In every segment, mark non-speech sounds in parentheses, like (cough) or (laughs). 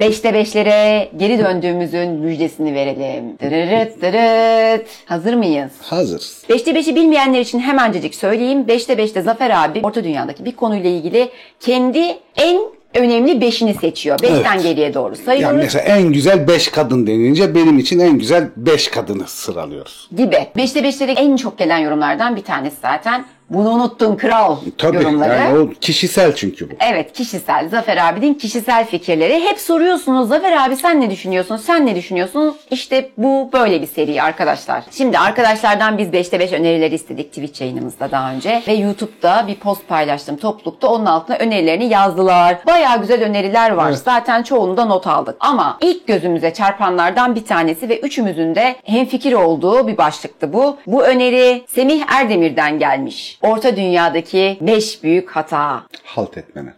Beşte beşlere geri döndüğümüzün müjdesini verelim. Dırırıt dırıt. Hazır mıyız? Hazırız. Beşte beşi bilmeyenler için hemencecik söyleyeyim. Beşte beşte Zafer abi orta dünyadaki bir konuyla ilgili kendi en önemli beşini seçiyor. Beşten Evet. geriye doğru sayıyoruz Yani mesela en güzel 5 kadın denince benim için en güzel 5 kadını sıralıyoruz. gibi. Beşte beşlere en çok gelen yorumlardan bir tanesi zaten. Bunu unuttun kral Tabii yorumları. yani o kişisel çünkü bu. Evet kişisel. Zafer abinin kişisel fikirleri. Hep soruyorsunuz Zafer abi sen ne düşünüyorsun? Sen ne düşünüyorsun? İşte bu böyle bir seri arkadaşlar. Şimdi arkadaşlardan biz 5'te 5 önerileri istedik Twitch yayınımızda daha önce. Ve YouTube'da bir post paylaştım toplulukta. Onun altına önerilerini yazdılar. Bayağı güzel öneriler var. Zaten çoğunu da not aldık. Ama ilk gözümüze çarpanlardan bir tanesi ve üçümüzün de hemfikir olduğu bir başlıktı bu. Bu öneri Semih Erdemir'den gelmiş. Orta dünyadaki 5 büyük hata. Halt etmene.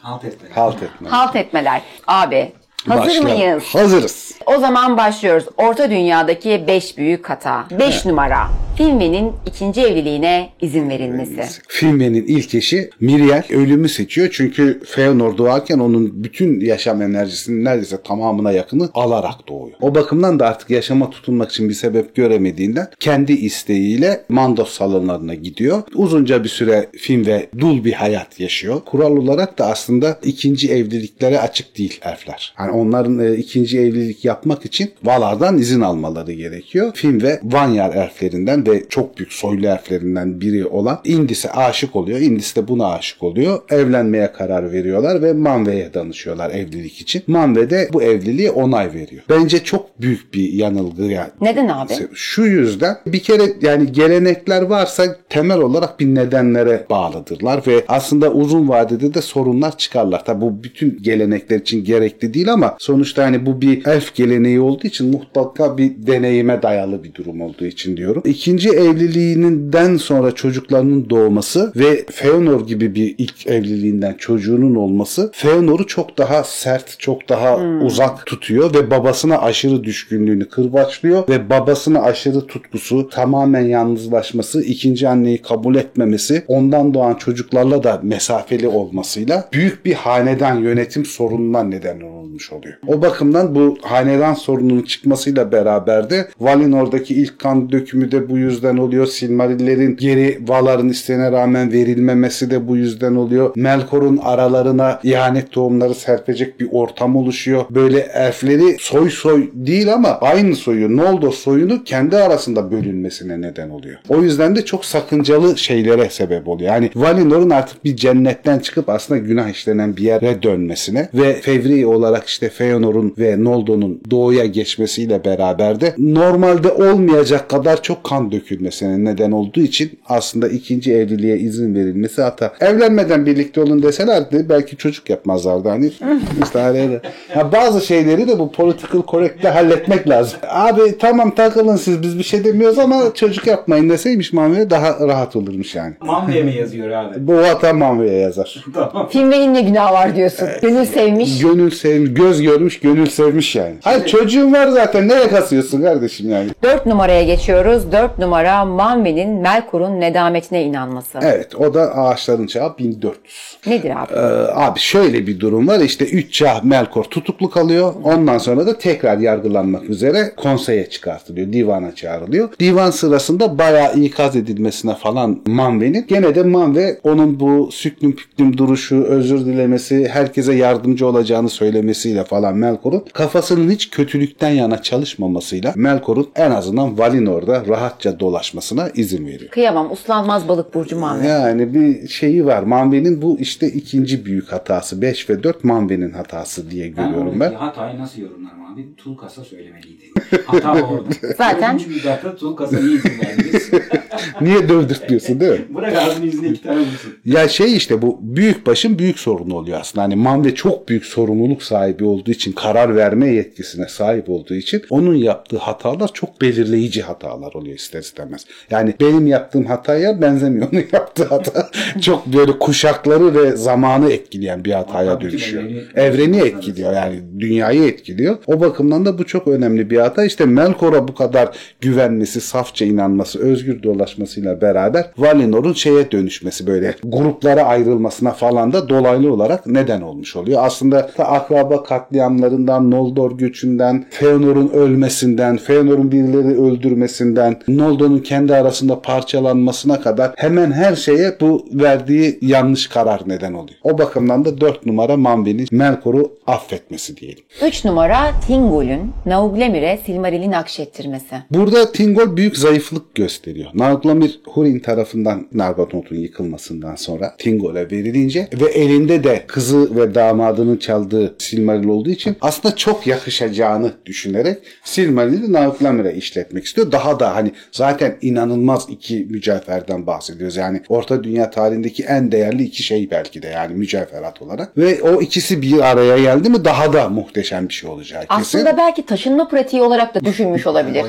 Halt etmeli. Halt etmene. Halt etmeler. Abi hazır Başlayalım. mıyız? Hazırız. O zaman başlıyoruz. Orta dünyadaki 5 büyük hata. 5 numara. Filmenin ikinci evliliğine izin verilmesi. Filmenin ilk eşi Miriel ölümü seçiyor. Çünkü Feanor doğarken onun bütün yaşam enerjisinin neredeyse tamamına yakını alarak doğuyor. O bakımdan da artık yaşama tutunmak için bir sebep göremediğinden kendi isteğiyle Mandos salonlarına gidiyor. Uzunca bir süre film ve dul bir hayat yaşıyor. Kural olarak da aslında ikinci evliliklere açık değil elfler. Yani onların e, ikinci evlilik yapmak için Valar'dan izin almaları gerekiyor. Film ve Vanyar elflerinden ve çok büyük soylu elflerinden biri olan Indis'e aşık oluyor. Indis de buna aşık oluyor. Evlenmeye karar veriyorlar ve Manve'ye danışıyorlar evlilik için. Manve de bu evliliğe onay veriyor. Bence çok büyük bir yanılgı yani. Neden abi? Şu yüzden bir kere yani gelenekler varsa temel olarak bir nedenlere bağlıdırlar ve aslında uzun vadede de sorunlar çıkarlar. Tabi bu bütün gelenekler için gerekli değil ama sonuçta hani bu bir elf geleneği olduğu için mutlaka bir deneyime dayalı bir durum olduğu için diyorum. İkinci evliliğinden sonra çocuklarının doğması ve Feanor gibi bir ilk evliliğinden çocuğunun olması Feanor'u çok daha sert, çok daha uzak tutuyor ve babasına aşırı düşkünlüğünü kırbaçlıyor ve babasına aşırı tutkusu, tamamen yalnızlaşması, ikinci anneyi kabul etmemesi, ondan doğan çocuklarla da mesafeli olmasıyla büyük bir hanedan yönetim sorununa neden olmuş oluyor. O bakımdan bu hanedan sorununun çıkmasıyla beraber de Valinor'daki ilk kan dökümü de bu yüzden oluyor. Silmarillerin geri Valar'ın isteğine rağmen verilmemesi de bu yüzden oluyor. Melkor'un aralarına ihanet tohumları serpecek bir ortam oluşuyor. Böyle elfleri soy soy değil ama aynı soyu Noldor soyunu kendi arasında bölünmesine neden oluyor. O yüzden de çok sakıncalı şeylere sebep oluyor. Yani Valinor'un artık bir cennetten çıkıp aslında günah işlenen bir yere dönmesine ve fevri olarak işte Feanor'un ve Noldor'un doğuya geçmesiyle beraber de normalde olmayacak kadar çok kan dökülmesine neden olduğu için aslında ikinci evliliğe izin verilmesi hata. Evlenmeden birlikte olun deselerdi belki çocuk yapmazlardı hani. (laughs) işte hani ya bazı şeyleri de bu political correct'le halletmek lazım. Abi tamam takılın siz biz bir şey demiyoruz ama çocuk yapmayın deseymiş Manve'ye daha rahat olurmuş yani. Mamleye mi yazıyor abi? Bu vatan Manve'ye yazar. (laughs) tamam. Filmenin ne günahı var diyorsun. Gönül sevmiş. Gönül sevmiş, göz görmüş, gönül sevmiş yani. Hayır çocuğun var zaten nereye kasıyorsun kardeşim yani? 4 numaraya geçiyoruz. 4 numara Manve'nin Melkor'un nedametine inanması. Evet o da ağaçların çağı 1400. Nedir abi? Ee, abi şöyle bir durum var işte 3 çağ Melkor tutuklu kalıyor. Ondan sonra da tekrar yargılanmak üzere konseye çıkartılıyor. Divana çağrılıyor. Divan sırasında bayağı ikaz edilmesine falan Manve'nin. Gene de Manve onun bu süklüm püklüm duruşu, özür dilemesi, herkese yardımcı olacağını söylemesiyle falan Melkor'un kafasının hiç kötülükten yana çalışmamasıyla Melkor'un en azından Valinor'da rahatça dolaşmasına izin veriyor. Kıyamam. Uslanmaz balık burcu Manve. Yani bir şeyi var. Manve'nin bu işte ikinci büyük hatası. 5 ve 4 Manve'nin hatası diye görüyorum ben. Hatayı nasıl yorumlarım abi? Tulkas'a söylemeliydi. Hata orada. (laughs) Zaten- Üçüncü dakika Tulkas'a izin verdiniz? (laughs) Niye dövdürtüyorsun değil mi? (laughs) Bırak ağzının yüzüne iki tane vursun. Ya şey işte bu büyük başın büyük sorunu oluyor aslında. Hani Manve çok büyük sorumluluk sahibi olduğu için, karar verme yetkisine sahip olduğu için onun yaptığı hatalar çok belirleyici hatalar oluyor ister istemez. Yani benim yaptığım hataya benzemiyor (laughs) onun yaptığı hata. (laughs) çok böyle kuşakları ve zamanı etkileyen bir hataya dönüşüyor. evreni- etkiliyor yani dünyayı etkiliyor. O bakımdan da bu çok önemli bir hata. İşte Melkor'a bu kadar güvenmesi, safça inanması, özgür dolaşması anlaşmasıyla beraber Valinor'un şeye dönüşmesi böyle gruplara ayrılmasına falan da dolaylı olarak neden olmuş oluyor. Aslında akraba katliamlarından, Noldor göçünden, Feanor'un ölmesinden, Feanor'un birileri öldürmesinden, Noldor'un kendi arasında parçalanmasına kadar hemen her şeye bu verdiği yanlış karar neden oluyor. O bakımdan da 4 numara Manwë'nin Melkor'u affetmesi diyelim. 3 numara Thingol'ün Nauglemir'e Silmaril'i nakşettirmesi. Burada Tingol büyük zayıflık gösteriyor. Narglamir Hurin tarafından Nargothrond'un yıkılmasından sonra Tingol'e verilince ve elinde de kızı ve damadının çaldığı Silmaril olduğu için aslında çok yakışacağını düşünerek Silmaril'i Narglamir'e işletmek istiyor. Daha da hani zaten inanılmaz iki mücevherden bahsediyoruz. Yani Orta Dünya tarihindeki en değerli iki şey belki de yani mücevherat olarak. Ve o ikisi bir araya geldi mi daha da muhteşem bir şey olacak kesin. Aslında belki taşınma pratiği olarak da düşünmüş olabilir.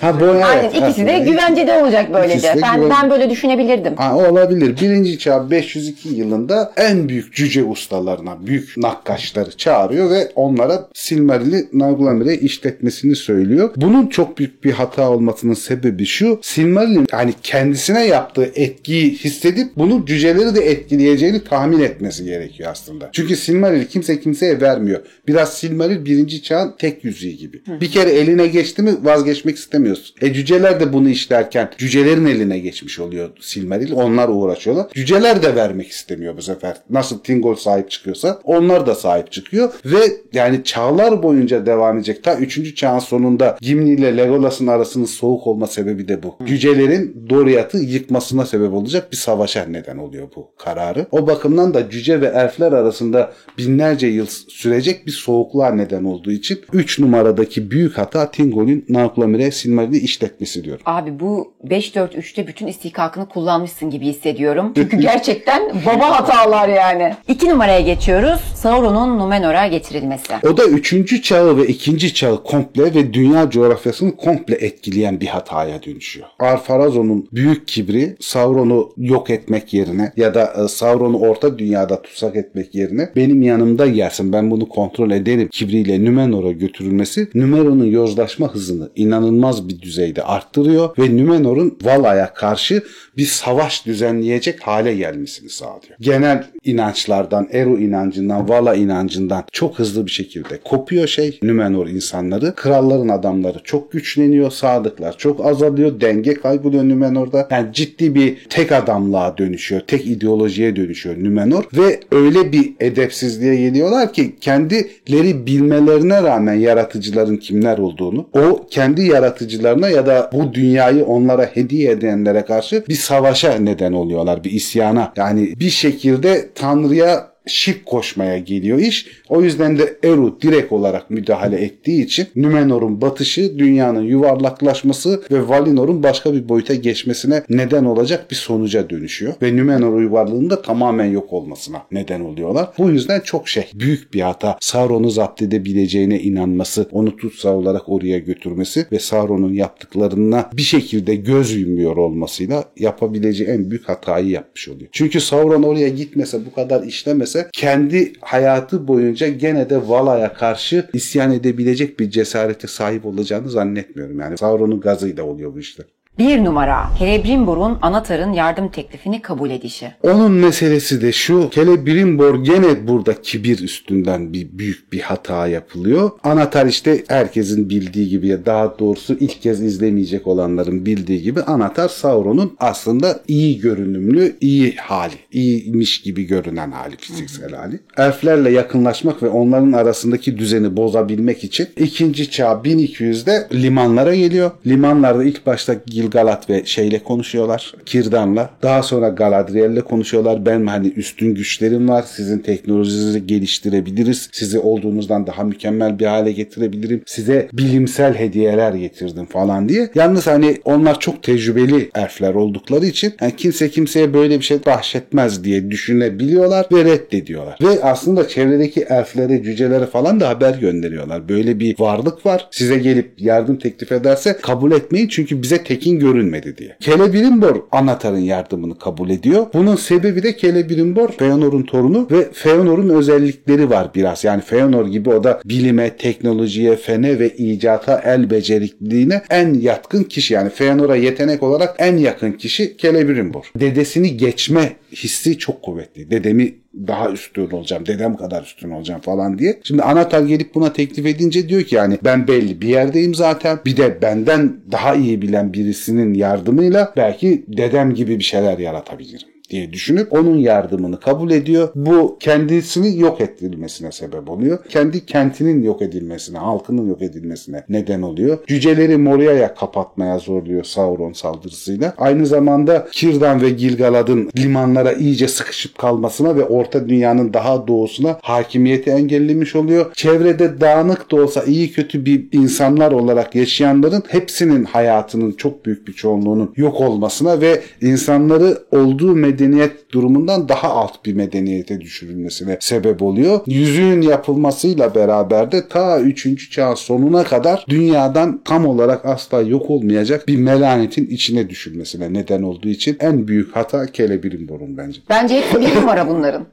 Ha, bu, evet, Aynen ikisi de güvencede olacak böylece. Ben güven- ben böyle düşünebilirdim. Ha, olabilir. Birinci çağ 502 yılında en büyük cüce ustalarına, büyük nakkaşları çağırıyor ve onlara Silmaril'i Narglamir'e işletmesini söylüyor. Bunun çok büyük bir hata olmasının sebebi şu. Silmaril'in yani kendisine yaptığı etkiyi hissedip bunu cüceleri de etkileyeceğini tahmin etmesi gerekiyor aslında. Çünkü Silmaril kimse kimseye vermiyor. Biraz Silmaril birinci çağın tek yüzüğü gibi. Bir kere eline geçti mi vazgeçmek istemiyorsun. E cüceler de bunu işlerken cücelerin eline geçmiş oluyor Silmaril. Onlar uğraşıyorlar. Cüceler de vermek istemiyor bu sefer. Nasıl Tingol sahip çıkıyorsa onlar da sahip çıkıyor ve yani çağlar boyunca devam edecek. Ta 3. çağın sonunda Gimli ile Legolas'ın arasının soğuk olma sebebi de bu. Cücelerin Doriath'ı yıkmasına sebep olacak bir savaşa neden oluyor bu kararı. O bakımdan da cüce ve elfler arasında binlerce yıl sürecek bir soğukluğa neden olduğu için 3 numaradaki büyük hata Tingol'ün Narglamir'e Silmaril'i işletmesi diyor. Abi bu 5-4-3'te bütün istihkakını kullanmışsın gibi hissediyorum. (laughs) Çünkü gerçekten baba hatalar yani. 2 numaraya geçiyoruz. Sauron'un Numenor'a getirilmesi. O da 3. çağı ve 2. çağı komple ve dünya coğrafyasını komple etkileyen bir hataya dönüşüyor. Ar-Pharaoh'un büyük kibri Sauron'u yok etmek yerine ya da e, Sauron'u orta dünyada tutsak etmek yerine benim yanımda gelsin ben bunu kontrol ederim kibriyle Numenor'a götürülmesi Numenor'un yozlaşma hızını inanılmaz bir düzeyde arttırıyor ve Numenor'un Vala'ya karşı bir savaş düzenleyecek hale gelmesini sağlıyor. Genel inançlardan, Eru inancından, Vala inancından çok hızlı bir şekilde kopuyor şey Numenor insanları. Kralların adamları çok güçleniyor, sadıklar çok azalıyor, denge kayboluyor Numenor'da. Yani ciddi bir tek adamlığa dönüşüyor, tek ideolojiye dönüşüyor Numenor ve öyle bir edepsizliğe geliyorlar ki kendileri bilmelerine rağmen yaratıcıların kimler olduğunu, o kendi yaratıcılarına ya da bu dünyayı onlara hediye edenlere karşı bir savaşa neden oluyorlar, bir isyana. Yani bir şekilde Tanrı'ya şirk koşmaya geliyor iş. O yüzden de Eru direkt olarak müdahale ettiği için Numenor'un batışı, dünyanın yuvarlaklaşması ve Valinor'un başka bir boyuta geçmesine neden olacak bir sonuca dönüşüyor. Ve Numenor uygarlığının da tamamen yok olmasına neden oluyorlar. Bu yüzden çok şey, büyük bir hata. Sauron'u zapt edebileceğine inanması, onu tutsağı olarak oraya götürmesi ve Sauron'un yaptıklarına bir şekilde göz yumuyor olmasıyla yapabileceği en büyük hatayı yapmış oluyor. Çünkü Sauron oraya gitmese, bu kadar işlemese kendi hayatı boyunca gene de Vala'ya karşı isyan edebilecek bir cesarete sahip olacağını zannetmiyorum. Yani Sauron'un gazıyla oluyor bu işler. Bir numara Celebrimbor'un Anatar'ın yardım teklifini kabul edişi. Onun meselesi de şu. Celebrimbor gene burada kibir üstünden bir büyük bir hata yapılıyor. Anatar işte herkesin bildiği gibi ya daha doğrusu ilk kez izlemeyecek olanların bildiği gibi Anatar Sauron'un aslında iyi görünümlü, iyi hali. iyiymiş gibi görünen hali, fiziksel hali. Elflerle yakınlaşmak ve onların arasındaki düzeni bozabilmek için ikinci çağ 1200'de limanlara geliyor. Limanlarda ilk başta Gilgalat ve şeyle konuşuyorlar. Kirdan'la. Daha sonra Galadriel'le konuşuyorlar. Ben hani üstün güçlerim var. Sizin teknolojinizi geliştirebiliriz. Sizi olduğunuzdan daha mükemmel bir hale getirebilirim. Size bilimsel hediyeler getirdim falan diye. Yalnız hani onlar çok tecrübeli elfler oldukları için yani kimse kimseye böyle bir şey bahşetmez diye düşünebiliyorlar ve reddediyorlar. Ve aslında çevredeki elflere, cücelere falan da haber gönderiyorlar. Böyle bir varlık var. Size gelip yardım teklif ederse kabul etmeyin çünkü bize tekin için görünmedi diye. Celebrimbor Anatar'ın yardımını kabul ediyor. Bunun sebebi de Celebrimbor Feanor'un torunu ve Feanor'un özellikleri var biraz. Yani Feanor gibi o da bilime, teknolojiye, fene ve icata el becerikliliğine en yatkın kişi. Yani Feanor'a yetenek olarak en yakın kişi Celebrimbor. Dedesini geçme hissi çok kuvvetli. Dedemi daha üstün olacağım, dedem kadar üstün olacağım falan diye. Şimdi Anatar gelip buna teklif edince diyor ki yani ben belli bir yerdeyim zaten. Bir de benden daha iyi bilen birisinin yardımıyla belki dedem gibi bir şeyler yaratabilirim diye düşünüp onun yardımını kabul ediyor. Bu kendisini yok edilmesine sebep oluyor. Kendi kentinin yok edilmesine, halkının yok edilmesine neden oluyor. Cüceleri Moria'ya kapatmaya zorluyor Sauron saldırısıyla. Aynı zamanda Kirdan ve Gilgalad'ın limanlara iyice sıkışıp kalmasına ve Orta Dünya'nın daha doğusuna hakimiyeti engellemiş oluyor. Çevrede dağınık da olsa iyi kötü bir insanlar olarak yaşayanların hepsinin hayatının çok büyük bir çoğunluğunun yok olmasına ve insanları olduğu medeniyet durumundan daha alt bir medeniyete düşürülmesine sebep oluyor. Yüzüğün yapılmasıyla beraber de ta 3. çağ sonuna kadar dünyadan tam olarak asla yok olmayacak bir melanetin içine düşülmesine neden olduğu için en büyük hata Celebrimbor'un bence. Bence hepsi bir (laughs) numara bunların.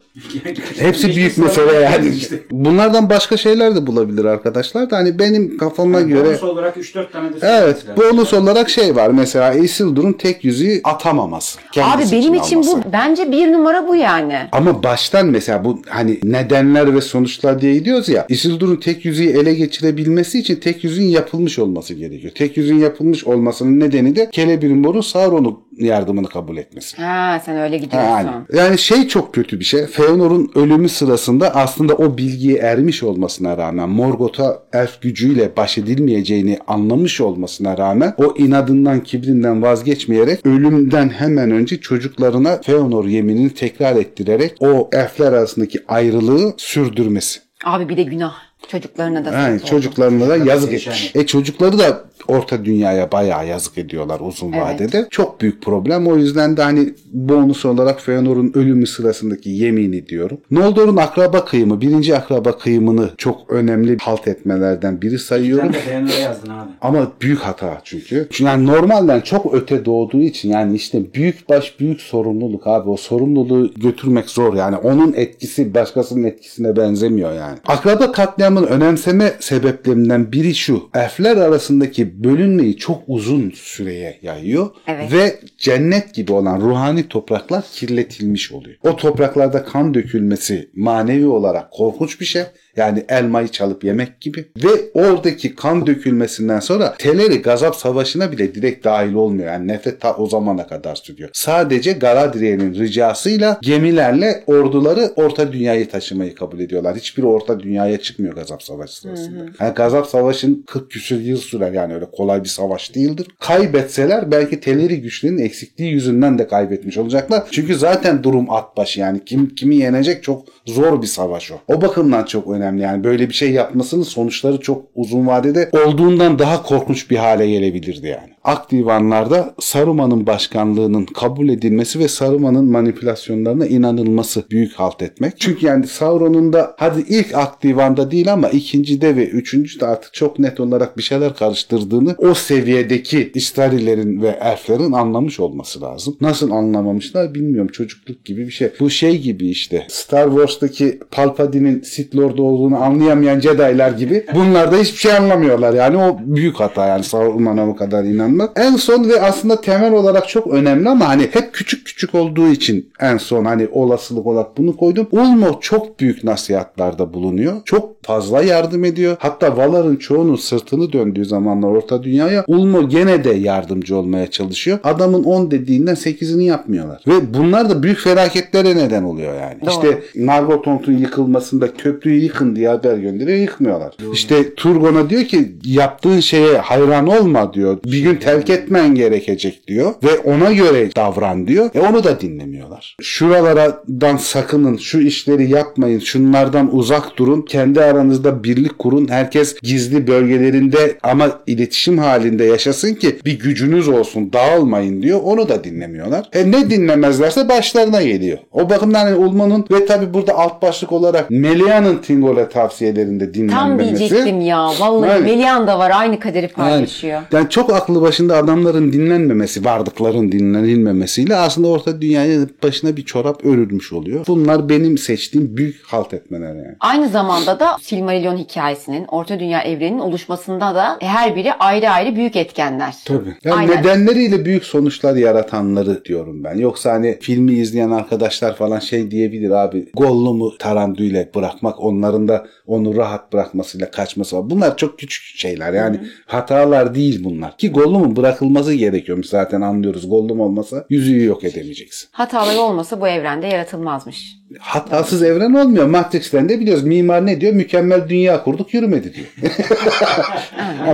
Hepsi büyük mesele yani. Bunlardan başka şeyler de bulabilir arkadaşlar da hani benim kafama göre Bonus olarak 3-4 tane de Evet, bonus olarak şey var. Mesela Isildur'un tek yüzüğü atamaması. Abi benim için alması. bu bence bir numara bu yani. Ama baştan mesela bu hani nedenler ve sonuçlar diye gidiyoruz ya. Isildur'un tek yüzüğü ele geçirebilmesi için tek yüzüğün yapılmış olması gerekiyor. Tek yüzüğün yapılmış olmasının nedeni de Celebrimbor'un Sauron'un yardımını kabul etmesi. Ha sen öyle gidiyorsun. Yani, yani şey çok kötü bir şey. Feanor'un ölümü sırasında aslında o bilgiye ermiş olmasına rağmen Morgoth'a elf gücüyle baş edilmeyeceğini anlamış olmasına rağmen o inadından kibrinden vazgeçmeyerek ölümden hemen önce çocuklarına Feanor yeminini tekrar ettirerek o elfler arasındaki ayrılığı sürdürmesi. Abi bir de günah. Çocuklarına da Yani çocuklarına da yazık etmiş. E çocukları da orta dünyaya bayağı yazık ediyorlar uzun Evet. vadede. Çok büyük problem. O yüzden de hani bonus olarak Feanor'un ölümü sırasındaki yemini diyorum. Noldor'un akraba kıyımı, birinci akraba kıyımını çok önemli halt etmelerden biri sayıyorum. Sen de Feanor'a yazdın abi. Ama büyük hata çünkü. Çünkü yani normalden çok öte doğduğu için yani işte büyük baş büyük sorumluluk abi. O sorumluluğu götürmek zor yani. Onun etkisi başkasının etkisine benzemiyor yani. Akraba katliamın önemseme sebeplerinden biri şu. Elfler arasındaki bölünmeyi çok uzun süreye yayıyor. Evet. Ve cennet gibi olan ruhani topraklar kirletilmiş oluyor. O topraklarda kan dökülmesi manevi olarak korkunç bir şey. Yani elmayı çalıp yemek gibi. Ve oradaki kan dökülmesinden sonra Teleri gazap savaşına bile direkt dahil olmuyor. Yani nefret ta o zamana kadar sürüyor. Sadece Galadriel'in ricasıyla gemilerle orduları Orta Dünya'yı taşımayı kabul ediyorlar. Hiçbiri Orta Dünya'ya çıkmıyor gazap savaşı sırasında. Yani gazap savaşın 40 küsur yıl sürer yani öyle kolay bir savaş değildir. Kaybetseler belki Teleri güçlerinin eksikliği yüzünden de kaybetmiş olacaklar. Çünkü zaten durum at başı yani kim kimi yenecek çok zor bir savaş o. O bakımdan çok önemli yani böyle bir şey yapmasının sonuçları çok uzun vadede olduğundan daha korkunç bir hale gelebilirdi yani. Ak divanlarda Saruman'ın başkanlığının kabul edilmesi ve Saruman'ın manipülasyonlarına inanılması büyük halt etmek. Çünkü yani Sauron'un da hadi ilk Ak divanda değil ama ikincide ve üçüncüde artık çok net olarak bir şeyler karıştırdığını o seviyedeki İstarilerin ve elflerin anlamış olması lazım. Nasıl anlamamışlar bilmiyorum. Çocukluk gibi bir şey. Bu şey gibi işte Star Wars'taki Palpatine'in Sith Lord olduğunu anlayamayan Jedi'lar gibi. Bunlar da hiçbir şey anlamıyorlar. Yani o büyük hata yani Sauron'a bu kadar inanmak. En son ve aslında temel olarak çok önemli ama hani hep küçük küçük olduğu için en son hani olasılık olarak bunu koydum. Ulmo çok büyük nasihatlarda bulunuyor. Çok fazla yardım ediyor. Hatta Valar'ın çoğunun sırtını döndüğü zamanlar Orta Dünya'ya Ulmo gene de yardımcı olmaya çalışıyor. Adamın 10 dediğinden 8'ini yapmıyorlar. Ve bunlar da büyük felaketlere neden oluyor yani. Doğru. İşte Nargothrond'un yıkılmasında köprüyü yıkın diye haber gönderiyor yıkmıyorlar. İşte Turgon'a diyor ki yaptığın şeye hayran olma diyor. Bir gün terk etmen gerekecek diyor. Ve ona göre davran diyor. E onu da dinlemiyorlar. Şuralardan sakının, şu işleri yapmayın, şunlardan uzak durun. Kendi aranızda birlik kurun. Herkes gizli bölgelerinde ama iletişim halinde yaşasın ki bir gücünüz olsun, dağılmayın diyor. Onu da dinlemiyorlar. E ne dinlemezlerse başlarına geliyor. O bakımdan hani Ulman'ın ve tabi burada alt başlık olarak Melia'nın Tingol böyle tavsiyelerinde Tam dinlenmemesi. diyecektim ya. Vallahi Yani- Melian da var aynı kaderi Yani, paylaşıyor. yani çok aklı başında adamların dinlenmemesi, vardıkların dinlenilmemesiyle aslında orta dünyaya başına bir çorap örülmüş oluyor. Bunlar benim seçtiğim büyük halt etmeler yani. Aynı zamanda da Silmarillion hikayesinin, Orta Dünya evreninin oluşmasında da her biri ayrı ayrı büyük etkenler. Tabii. Yani Aynen. nedenleriyle büyük sonuçlar yaratanları diyorum ben. Yoksa hani filmi izleyen arkadaşlar falan şey diyebilir abi. Gollum'u Tarandu'yla bırakmak onların da onu rahat bırakmasıyla kaçması var. Bunlar çok küçük şeyler yani hatalar değil bunlar. Ki Gollum'un bırakılması gerekiyormuş zaten anlıyoruz. Gollum olmasa yüzüğü yok edemeyeceksin. Hataları olmasa bu evrende yaratılmazmış. Hatasız evren olmuyor. Matrix'ten de biliyoruz. Mimar ne diyor? Mükemmel dünya kurduk yürümedi diyor.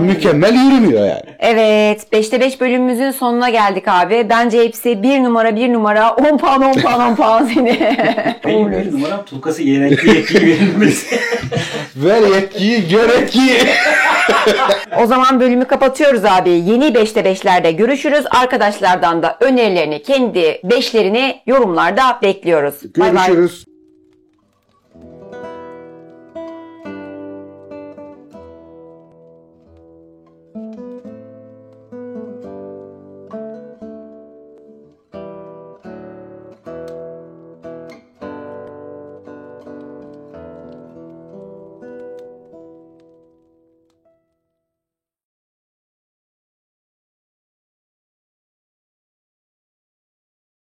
(laughs) Mükemmel yürümüyor yani. Evet 5'te 5 bölümümüzün sonuna geldik abi. Bence hepsi bir numara bir numara 10 puan 10 puan 10 puan seni. (laughs) Benim bir numaram Tulkas'ı gerekli yetkiyi verilmesi. (laughs) Ver yetkiyi, gör etkiyi. O zaman bölümü kapatıyoruz abi. Yeni 5'te 5'lerde görüşürüz. Arkadaşlardan da önerilerini kendi 5'lerini yorumlarda bekliyoruz. Bay bay. Görüşürüz.